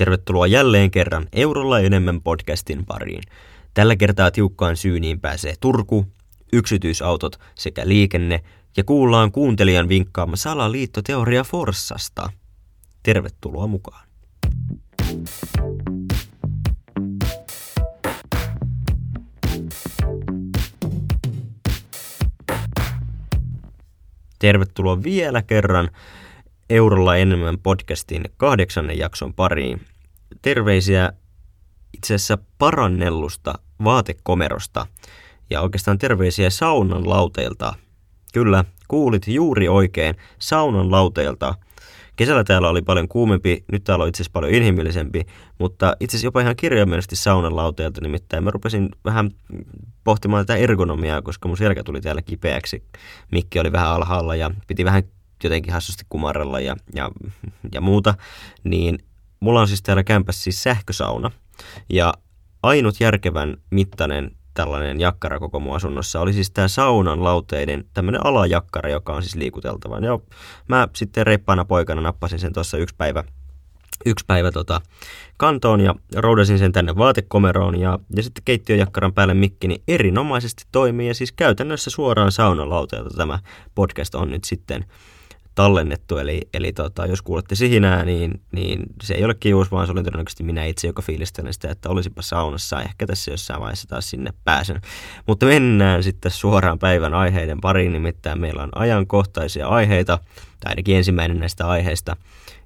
Tervetuloa jälleen kerran Eurolla enemmän podcastin pariin. Tällä kertaa tiukkaan syyniin pääsee Turku, yksityisautot sekä liikenne ja kuullaan kuuntelijan vinkkaama salaliittoteoria Forssasta. Tervetuloa mukaan. Tervetuloa vielä kerran Eurolla enemmän podcastin kahdeksannen jakson pariin. Terveisiä itse asiassa parannellusta vaatekomerosta ja oikeastaan terveisiä saunan lauteilta. Kyllä, kuulit juuri oikein, saunan lauteilta. Kesällä täällä oli paljon kuumempi, nyt täällä on itse asiassa paljon inhimillisempi, mutta itse asiassa jopa ihan kirjaimellisesti saunan lauteilta, nimittäin mä rupesin vähän pohtimaan tätä ergonomiaa, koska mun selkä tuli täällä kipeäksi. Mikki oli vähän alhaalla ja piti vähän jotenkin hassusti kumarella ja, ja, ja muuta, niin mulla on siis täällä kämpässä siis sähkösauna. Ja ainut järkevän mittainen tällainen jakkara koko mun asunnossa oli siis tämä saunan lauteiden tämmöinen alajakkara, joka on siis liikuteltava. Ja mä sitten reippaana poikana nappasin sen tuossa yksi päivä, yksi päivä tota, kantoon ja roudasin sen tänne vaatekomeroon ja, ja sitten keittiöjakkaran päälle mikki niin erinomaisesti toimii ja siis käytännössä suoraan saunan lauteelta tämä podcast on nyt sitten tallennettu, eli, eli tota, jos kuulette sihinää, niin, niin se ei ole kius, vaan se oli todennäköisesti minä itse, joka fiilistelen sitä, että olisipa saunassa, ehkä tässä jossain vaiheessa taas sinne pääsen. Mutta mennään sitten suoraan päivän aiheiden pariin, nimittäin meillä on ajankohtaisia aiheita, tai ainakin ensimmäinen näistä aiheista,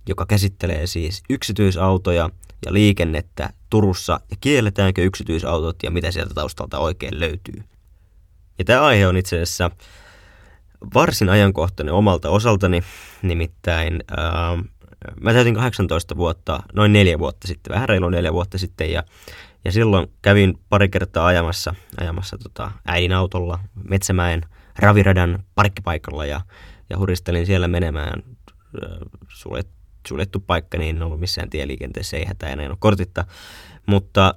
joka käsittelee siis yksityisautoja ja liikennettä Turussa, ja kielletäänkö yksityisautot ja mitä sieltä taustalta oikein löytyy. Ja tämä aihe on itse asiassa varsin ajankohtainen omalta osaltani, nimittäin ää, mä täytin 18 vuotta, noin neljä vuotta sitten, vähän reilu neljä vuotta sitten, ja, ja silloin kävin pari kertaa ajamassa, ajamassa tota, äidin autolla Metsämäen raviradan parkkipaikalla ja, ja huristelin siellä menemään suljettu, suljettu paikka, niin en ollut missään tieliikenteessä, ei hätää enää ole kortitta. Mutta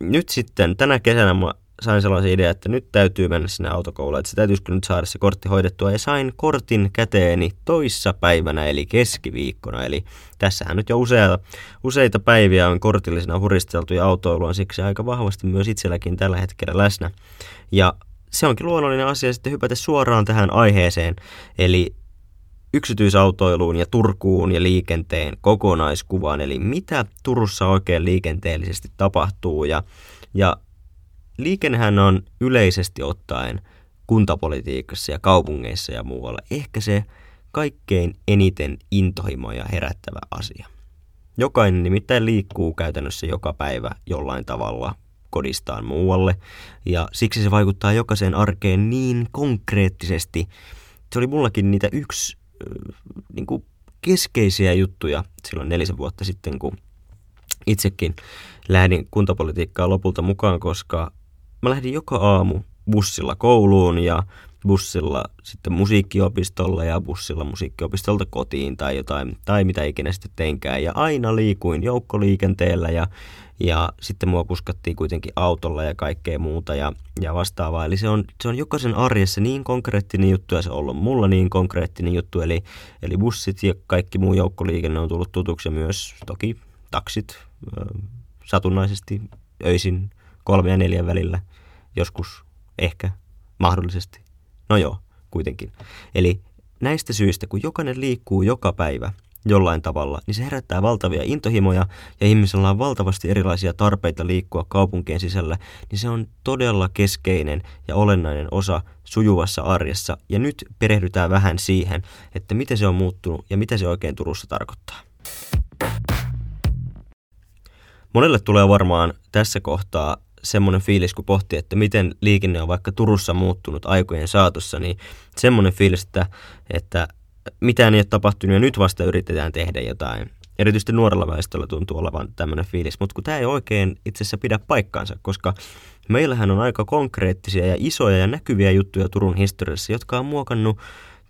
nyt sitten tänä kesänä mä sain sellaisen idean, että nyt täytyy mennä sinne autokouluun, että se täytyisikö nyt saada se kortti hoidettua. Ja sain kortin käteeni toissa päivänä, eli keskiviikkona. Eli tässähän nyt jo useita, useita päiviä on kortillisena huristeltu ja autoilu on siksi aika vahvasti myös itselläkin tällä hetkellä läsnä. Ja se onkin luonnollinen asia sitten hypätä suoraan tähän aiheeseen, eli yksityisautoiluun ja Turkuun ja liikenteen kokonaiskuvaan, eli mitä Turussa oikein liikenteellisesti tapahtuu ja, ja liikennehän on yleisesti ottaen kuntapolitiikassa ja kaupungeissa ja muualla ehkä se kaikkein eniten intohimoja herättävä asia. Jokainen nimittäin liikkuu käytännössä joka päivä jollain tavalla kodistaan muualle, ja siksi se vaikuttaa jokaiseen arkeen niin konkreettisesti. Se oli mullakin niitä yksi niin kuin keskeisiä juttuja silloin nelisen vuotta sitten, kun itsekin lähdin kuntapolitiikkaan lopulta mukaan, koska mä lähdin joka aamu bussilla kouluun ja bussilla sitten musiikkiopistolle ja bussilla musiikkiopistolta kotiin tai jotain, tai mitä ikinä sitten teinkään. Ja aina liikuin joukkoliikenteellä ja, ja sitten mua kuskattiin kuitenkin autolla ja kaikkea muuta ja, ja vastaavaa. Eli se on, se on jokaisen arjessa niin konkreettinen juttu ja se on ollut mulla niin konkreettinen juttu. Eli, eli bussit ja kaikki muu joukkoliikenne on tullut tutuksi ja myös toki taksit satunnaisesti öisin kolme ja neljän välillä, joskus ehkä, mahdollisesti. No joo, kuitenkin. Eli näistä syistä, kun jokainen liikkuu joka päivä jollain tavalla, niin se herättää valtavia intohimoja ja ihmisellä on valtavasti erilaisia tarpeita liikkua kaupunkien sisällä, niin se on todella keskeinen ja olennainen osa sujuvassa arjessa. Ja nyt perehdytään vähän siihen, että miten se on muuttunut ja mitä se oikein Turussa tarkoittaa. Monelle tulee varmaan tässä kohtaa semmoinen fiilis, kun pohtii, että miten liikenne on vaikka Turussa muuttunut aikojen saatossa, niin semmoinen fiilis, että, että mitään ei ole tapahtunut ja nyt vasta yritetään tehdä jotain. Erityisesti nuorella väestöllä tuntuu olevan tämmöinen fiilis, mutta kun tämä ei oikein itse asiassa pidä paikkaansa, koska meillähän on aika konkreettisia ja isoja ja näkyviä juttuja Turun historiassa, jotka on muokannut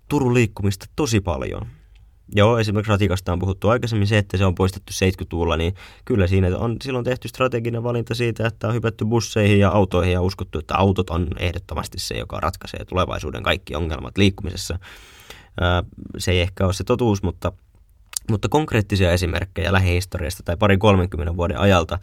Turun liikkumista tosi paljon. Joo, esimerkiksi ratikasta on puhuttu aikaisemmin se, että se on poistettu 70-luvulla, niin kyllä siinä on silloin tehty strateginen valinta siitä, että on hypätty busseihin ja autoihin ja uskottu, että autot on ehdottomasti se, joka ratkaisee tulevaisuuden kaikki ongelmat liikkumisessa. Se ei ehkä ole se totuus, mutta mutta konkreettisia esimerkkejä lähihistoriasta tai pari 30 vuoden ajalta.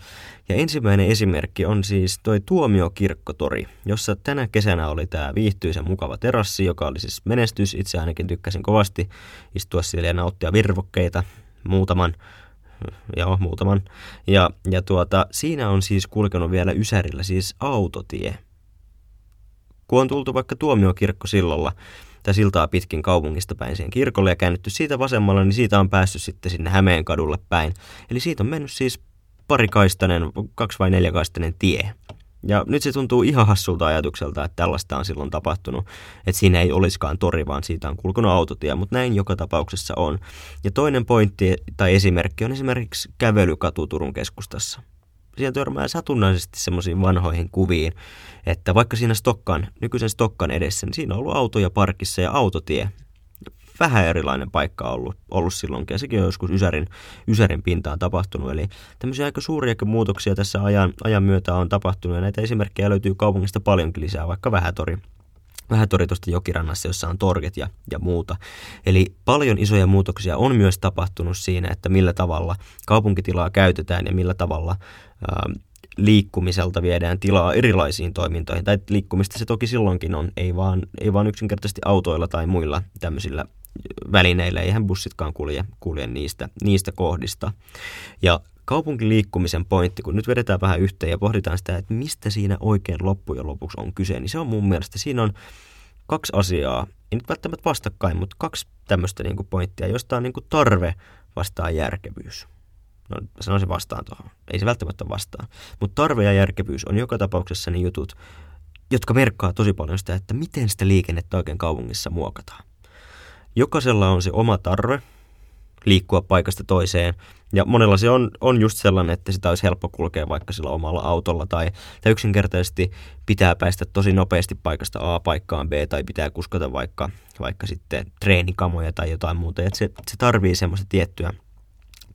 Ja ensimmäinen esimerkki on siis toi Tuomiokirkkotori, jossa tänä kesänä oli tämä viihtyisen mukava terassi, joka oli siis menestys. Itse ainakin tykkäsin kovasti istua siellä ja nauttia virvokkeita muutaman joo, muutaman. Ja, ja tuota, siinä on siis kulkenut vielä Ysärillä siis autotie. Kun on tultu vaikka Tuomiokirkko sillolla, tai siltaa pitkin kaupungista päin siihen kirkolle ja käännytty siitä vasemmalla, niin siitä on päässyt sitten sinne Hämeen kadulle päin. Eli siitä on mennyt siis parikaistainen, kaksi vai neljäkaistainen tie. Ja nyt se tuntuu ihan hassulta ajatukselta, että tällaista on silloin tapahtunut, että siinä ei olisikaan tori, vaan siitä on kulkunut autotie, mutta näin joka tapauksessa on. Ja toinen pointti tai esimerkki on esimerkiksi kävelykatu Turun keskustassa siinä törmää satunnaisesti semmoisiin vanhoihin kuviin, että vaikka siinä Stokkan, nykyisen Stokkan edessä, niin siinä on ollut autoja parkissa ja autotie. Vähän erilainen paikka on ollut, ollut silloinkin, ja sekin on joskus Ysärin, Ysärin pintaan tapahtunut. Eli tämmöisiä aika suuriakin muutoksia tässä ajan, ajan myötä on tapahtunut, ja näitä esimerkkejä löytyy kaupungista paljonkin lisää, vaikka Vähätori, Vähätori tuosta jokirannassa, jossa on torget ja, ja muuta. Eli paljon isoja muutoksia on myös tapahtunut siinä, että millä tavalla kaupunkitilaa käytetään ja millä tavalla liikkumiselta viedään tilaa erilaisiin toimintoihin. Tai liikkumista se toki silloinkin on, ei vaan, ei vaan yksinkertaisesti autoilla tai muilla tämmöisillä välineillä. Eihän bussitkaan kulje, kulje niistä, niistä kohdista. Ja kaupunkiliikkumisen pointti, kun nyt vedetään vähän yhteen ja pohditaan sitä, että mistä siinä oikein loppujen lopuksi on kyse, niin se on mun mielestä, siinä on kaksi asiaa, ei nyt välttämättä vastakkain, mutta kaksi tämmöistä niin kuin pointtia, josta on niin kuin tarve vastaa järkevyys. No sanoisin vastaan tuohon. Ei se välttämättä vastaa. Mutta tarve ja järkevyys on joka tapauksessa ne jutut, jotka merkkaa tosi paljon sitä, että miten sitä liikennettä oikein kaupungissa muokataan. Jokaisella on se oma tarve liikkua paikasta toiseen. Ja monella se on, on just sellainen, että sitä olisi helppo kulkea vaikka sillä omalla autolla tai, tai yksinkertaisesti pitää päästä tosi nopeasti paikasta A paikkaan B tai pitää kuskata vaikka, vaikka sitten treenikamoja tai jotain muuta. Et se, se tarvii semmoista tiettyä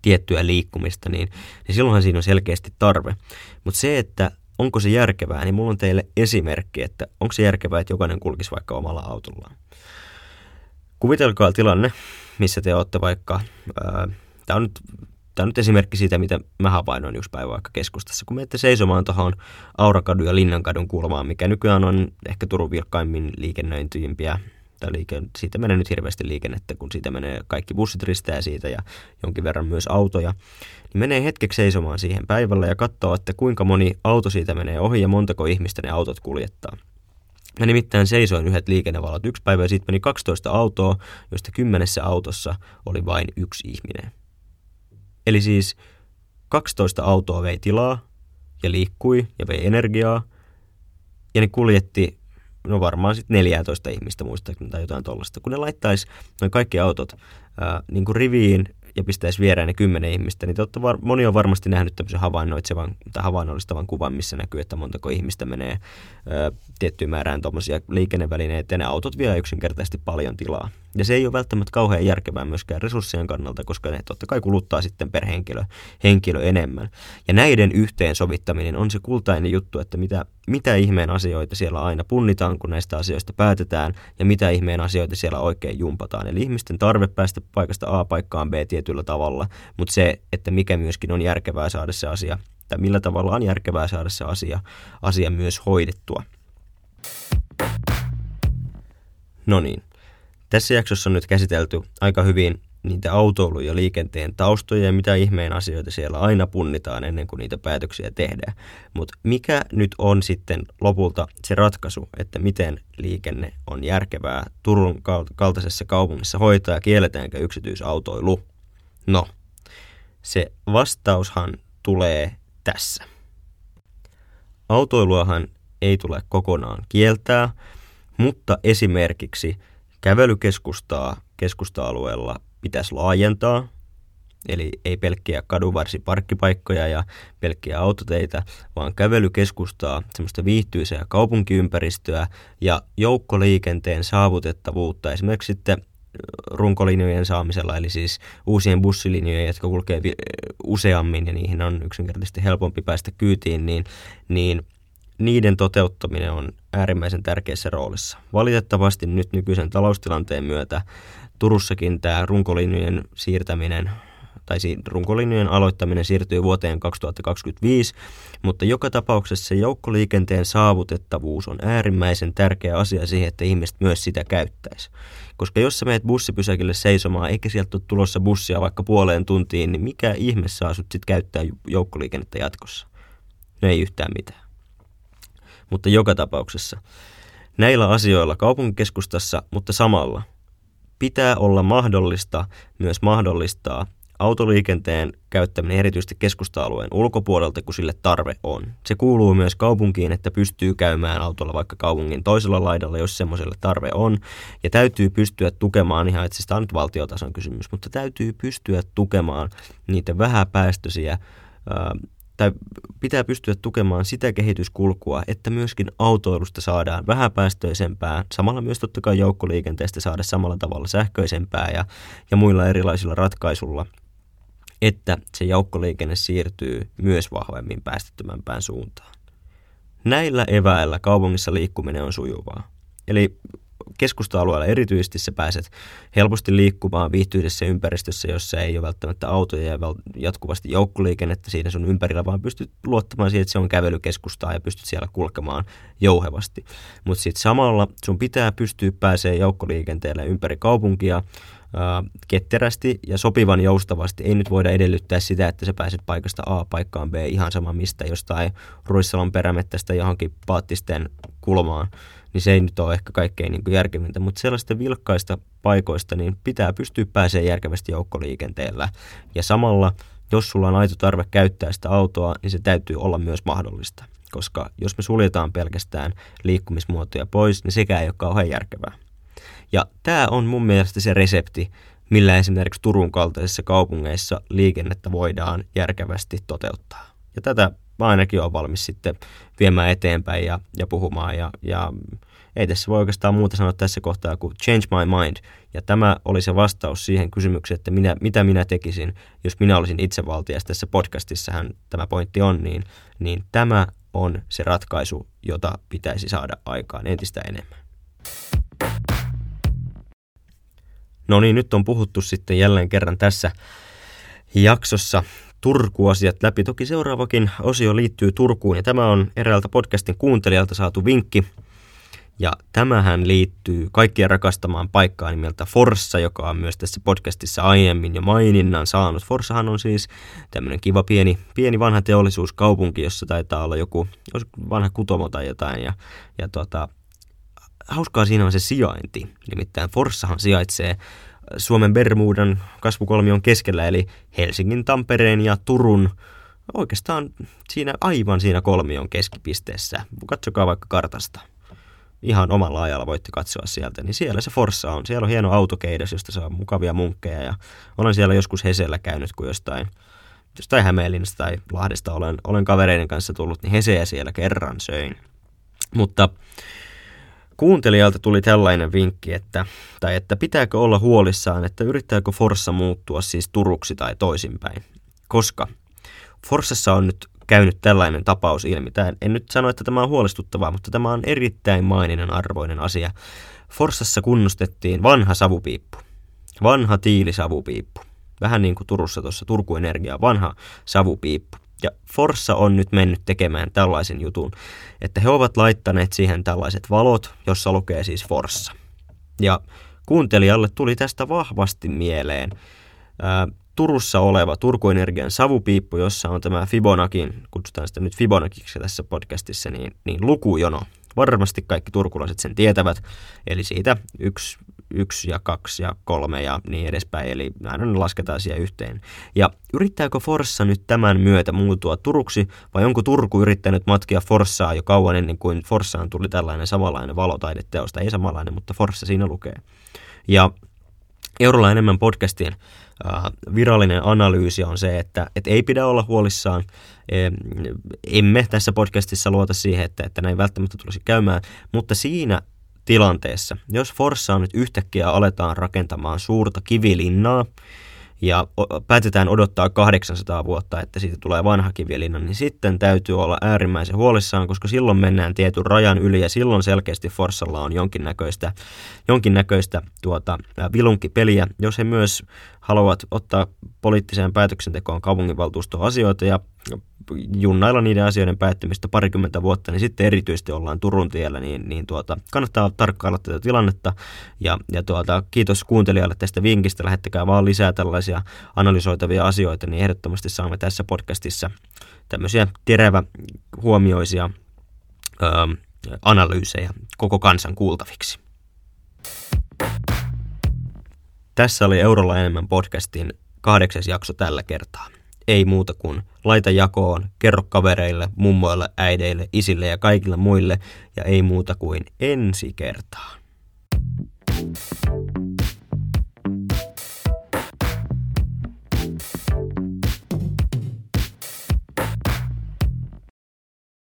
tiettyä liikkumista, niin, niin silloinhan siinä on selkeästi tarve. Mutta se, että onko se järkevää, niin mulla on teille esimerkki, että onko se järkevää, että jokainen kulkisi vaikka omalla autollaan. Kuvitelkaa tilanne, missä te olette vaikka, tämä on nyt Tämä on nyt esimerkki siitä, mitä mä havainnoin yksi päivä vaikka keskustassa. Kun menette seisomaan tuohon Aurakadun ja Linnankadun kulmaan, mikä nykyään on ehkä Turun vilkkaimmin liikennöintyjimpiä tai liike, siitä menee nyt hirveästi liikennettä, kun siitä menee kaikki bussit ristää siitä ja jonkin verran myös autoja, niin menee hetkeksi seisomaan siihen päivällä ja katsoo, että kuinka moni auto siitä menee ohi ja montako ihmistä ne autot kuljettaa. Mä nimittäin seisoin yhdet liikennevalot yksi päivä ja siitä meni 12 autoa, joista kymmenessä autossa oli vain yksi ihminen. Eli siis 12 autoa vei tilaa ja liikkui ja vei energiaa ja ne kuljetti no varmaan sitten 14 ihmistä muistaakseni tai jotain tuollaista. Kun ne laittaisi noin kaikki autot ää, niin kuin riviin ja pistäisi viereen ne kymmenen ihmistä, niin totta var- moni on varmasti nähnyt tämmöisen havainnoitsevan tai havainnollistavan kuvan, missä näkyy, että montako ihmistä menee ää, tiettyyn määrään tuommoisia liikennevälineitä ja ne autot vie yksinkertaisesti paljon tilaa. Ja se ei ole välttämättä kauhean järkevää myöskään resurssien kannalta, koska ne totta kai kuluttaa sitten per henkilö, henkilö enemmän. Ja näiden yhteensovittaminen on se kultainen juttu, että mitä, mitä ihmeen asioita siellä aina punnitaan, kun näistä asioista päätetään, ja mitä ihmeen asioita siellä oikein jumpataan. Eli ihmisten tarve päästä paikasta A paikkaan B tietyllä tavalla, mutta se, että mikä myöskin on järkevää saada se asia, tai millä tavalla on järkevää saada se asia, asia myös hoidettua. No niin, tässä jaksossa on nyt käsitelty aika hyvin niitä autoilun ja liikenteen taustoja ja mitä ihmeen asioita siellä aina punnitaan ennen kuin niitä päätöksiä tehdään. Mutta mikä nyt on sitten lopulta se ratkaisu, että miten liikenne on järkevää Turun kaltaisessa kaupungissa hoitaa ja kielletäänkö yksityisautoilu? No, se vastaushan tulee tässä. Autoiluahan ei tule kokonaan kieltää, mutta esimerkiksi – Kävelykeskustaa keskusta-alueella pitäisi laajentaa, eli ei pelkkiä kadunvarsiparkkipaikkoja ja pelkkiä autoteitä, vaan kävelykeskustaa, semmoista viihtyisää kaupunkiympäristöä ja joukkoliikenteen saavutettavuutta, esimerkiksi sitten runkolinjojen saamisella, eli siis uusien bussilinjojen, jotka kulkee useammin ja niihin on yksinkertaisesti helpompi päästä kyytiin, niin, niin niiden toteuttaminen on äärimmäisen tärkeässä roolissa. Valitettavasti nyt nykyisen taloustilanteen myötä Turussakin tämä runkolinjojen siirtäminen tai runkolinjojen aloittaminen siirtyy vuoteen 2025, mutta joka tapauksessa joukkoliikenteen saavutettavuus on äärimmäisen tärkeä asia siihen, että ihmiset myös sitä käyttäisi. Koska jos sä meet bussipysäkille seisomaan, eikä sieltä ole tulossa bussia vaikka puoleen tuntiin, niin mikä ihme saa sut sitten käyttää joukkoliikennettä jatkossa? No ei yhtään mitään. Mutta joka tapauksessa näillä asioilla kaupunkikeskustassa, mutta samalla pitää olla mahdollista myös mahdollistaa autoliikenteen käyttäminen erityisesti keskusta-alueen ulkopuolelta, kun sille tarve on. Se kuuluu myös kaupunkiin, että pystyy käymään autolla vaikka kaupungin toisella laidalla, jos semmoiselle tarve on. Ja täytyy pystyä tukemaan, ihan itse on nyt valtiotason kysymys, mutta täytyy pystyä tukemaan niitä vähäpäästöisiä tai pitää pystyä tukemaan sitä kehityskulkua, että myöskin autoilusta saadaan vähäpäästöisempää, samalla myös totta kai joukkoliikenteestä saada samalla tavalla sähköisempää ja, ja muilla erilaisilla ratkaisulla – että se joukkoliikenne siirtyy myös vahvemmin päästettömämpään suuntaan. Näillä eväillä kaupungissa liikkuminen on sujuvaa. Eli keskusta-alueella erityisesti sä pääset helposti liikkumaan viihtyisessä ympäristössä, jossa ei ole välttämättä autoja ja jatkuvasti joukkoliikennettä siinä sun ympärillä, vaan pystyt luottamaan siihen, että se on kävelykeskustaa ja pystyt siellä kulkemaan jouhevasti. Mutta sitten samalla sun pitää pystyä pääsee joukkoliikenteelle ympäri kaupunkia, ketterästi ja sopivan joustavasti. Ei nyt voida edellyttää sitä, että sä pääset paikasta A paikkaan B ihan sama mistä, jostain Ruissalon perämettästä johonkin paattisten kulmaan, niin se ei nyt ole ehkä kaikkein niin järkevintä, mutta sellaista vilkkaista paikoista niin pitää pystyä pääsemään järkevästi joukkoliikenteellä. Ja samalla, jos sulla on aito tarve käyttää sitä autoa, niin se täytyy olla myös mahdollista. Koska jos me suljetaan pelkästään liikkumismuotoja pois, niin sekään ei ole kauhean järkevää. Ja tämä on mun mielestä se resepti, millä esimerkiksi Turun kaltaisissa kaupungeissa liikennettä voidaan järkevästi toteuttaa. Ja tätä mä ainakin olen valmis sitten viemään eteenpäin ja, ja puhumaan. Ja, ja ei tässä voi oikeastaan muuta sanoa tässä kohtaa kuin change my mind. Ja tämä oli se vastaus siihen kysymykseen, että minä, mitä minä tekisin, jos minä olisin itsevaltias tässä podcastissahan tämä pointti on, niin, niin tämä on se ratkaisu, jota pitäisi saada aikaan entistä enemmän. No niin, nyt on puhuttu sitten jälleen kerran tässä jaksossa Turku-asiat läpi. Toki seuraavakin osio liittyy Turkuun ja tämä on eräältä podcastin kuuntelijalta saatu vinkki. Ja tämähän liittyy kaikkien rakastamaan paikkaan nimeltä Forssa, joka on myös tässä podcastissa aiemmin jo maininnan saanut. Forssahan on siis tämmöinen kiva pieni, pieni vanha teollisuuskaupunki, jossa taitaa olla joku vanha kutomo tai jotain. Ja, ja tota, hauskaa siinä on se sijainti. Nimittäin Forssahan sijaitsee Suomen Bermudan kasvukolmion keskellä, eli Helsingin, Tampereen ja Turun oikeastaan siinä aivan siinä kolmion keskipisteessä. Katsokaa vaikka kartasta. Ihan omalla ajalla voitte katsoa sieltä, niin siellä se Forssa on. Siellä on hieno autokeidas, josta saa mukavia munkkeja ja olen siellä joskus Hesellä käynyt, kun jostain, jostain Hämeenlinnasta tai Lahdesta olen, olen kavereiden kanssa tullut, niin Heseä siellä kerran söin. Mutta Kuuntelijalta tuli tällainen vinkki, että, tai että pitääkö olla huolissaan, että yrittääkö Forssa muuttua siis Turuksi tai toisinpäin. Koska Forssassa on nyt käynyt tällainen tapaus ilmi. Tämä, en nyt sano, että tämä on huolestuttavaa, mutta tämä on erittäin maininen arvoinen asia. Forssassa kunnostettiin vanha savupiippu. Vanha tiilisavupiippu. Vähän niin kuin Turussa tuossa Turku Energia, vanha savupiippu. Ja Forssa on nyt mennyt tekemään tällaisen jutun, että he ovat laittaneet siihen tällaiset valot, jossa lukee siis Forssa. Ja kuuntelijalle tuli tästä vahvasti mieleen ää, Turussa oleva Turku Energian savupiippu, jossa on tämä Fibonakin, kutsutaan sitä nyt Fibonakiksi tässä podcastissa, niin, niin lukujono. Varmasti kaikki turkulaiset sen tietävät, eli siitä yksi yksi ja kaksi ja kolme ja niin edespäin, eli aina lasketaan siihen yhteen. Ja yrittääkö Forssa nyt tämän myötä muuttua Turuksi, vai onko Turku yrittänyt matkia Forssaa jo kauan ennen kuin Forssaan tuli tällainen samanlainen valotaideteosta, ei samanlainen, mutta Forssa siinä lukee. Ja Eurolla enemmän podcastien äh, virallinen analyysi on se, että, että ei pidä olla huolissaan. Emme tässä podcastissa luota siihen, että, että näin välttämättä tulisi käymään, mutta siinä tilanteessa, jos Forssaan nyt yhtäkkiä aletaan rakentamaan suurta kivilinnaa, ja päätetään odottaa 800 vuotta, että siitä tulee vanha kivilinna, niin sitten täytyy olla äärimmäisen huolissaan, koska silloin mennään tietyn rajan yli ja silloin selkeästi Forssalla on jonkinnäköistä, jonkinnäköistä tuota, vilunkipeliä, jos he myös haluavat ottaa poliittiseen päätöksentekoon kaupunginvaltuuston asioita ja junnailla niiden asioiden päättymistä parikymmentä vuotta, niin sitten erityisesti ollaan Turun tiellä, niin, niin tuota, kannattaa tarkkailla tätä tilannetta. Ja, ja tuota, kiitos kuuntelijalle tästä vinkistä, lähettäkää vaan lisää tällaisia analysoitavia asioita, niin ehdottomasti saamme tässä podcastissa tämmöisiä terävä huomioisia ö, analyysejä koko kansan kuultaviksi. Tässä oli Eurolla enemmän podcastin kahdeksas jakso tällä kertaa ei muuta kuin laita jakoon, kerro kavereille, mummoille, äideille, isille ja kaikille muille ja ei muuta kuin ensi kertaan.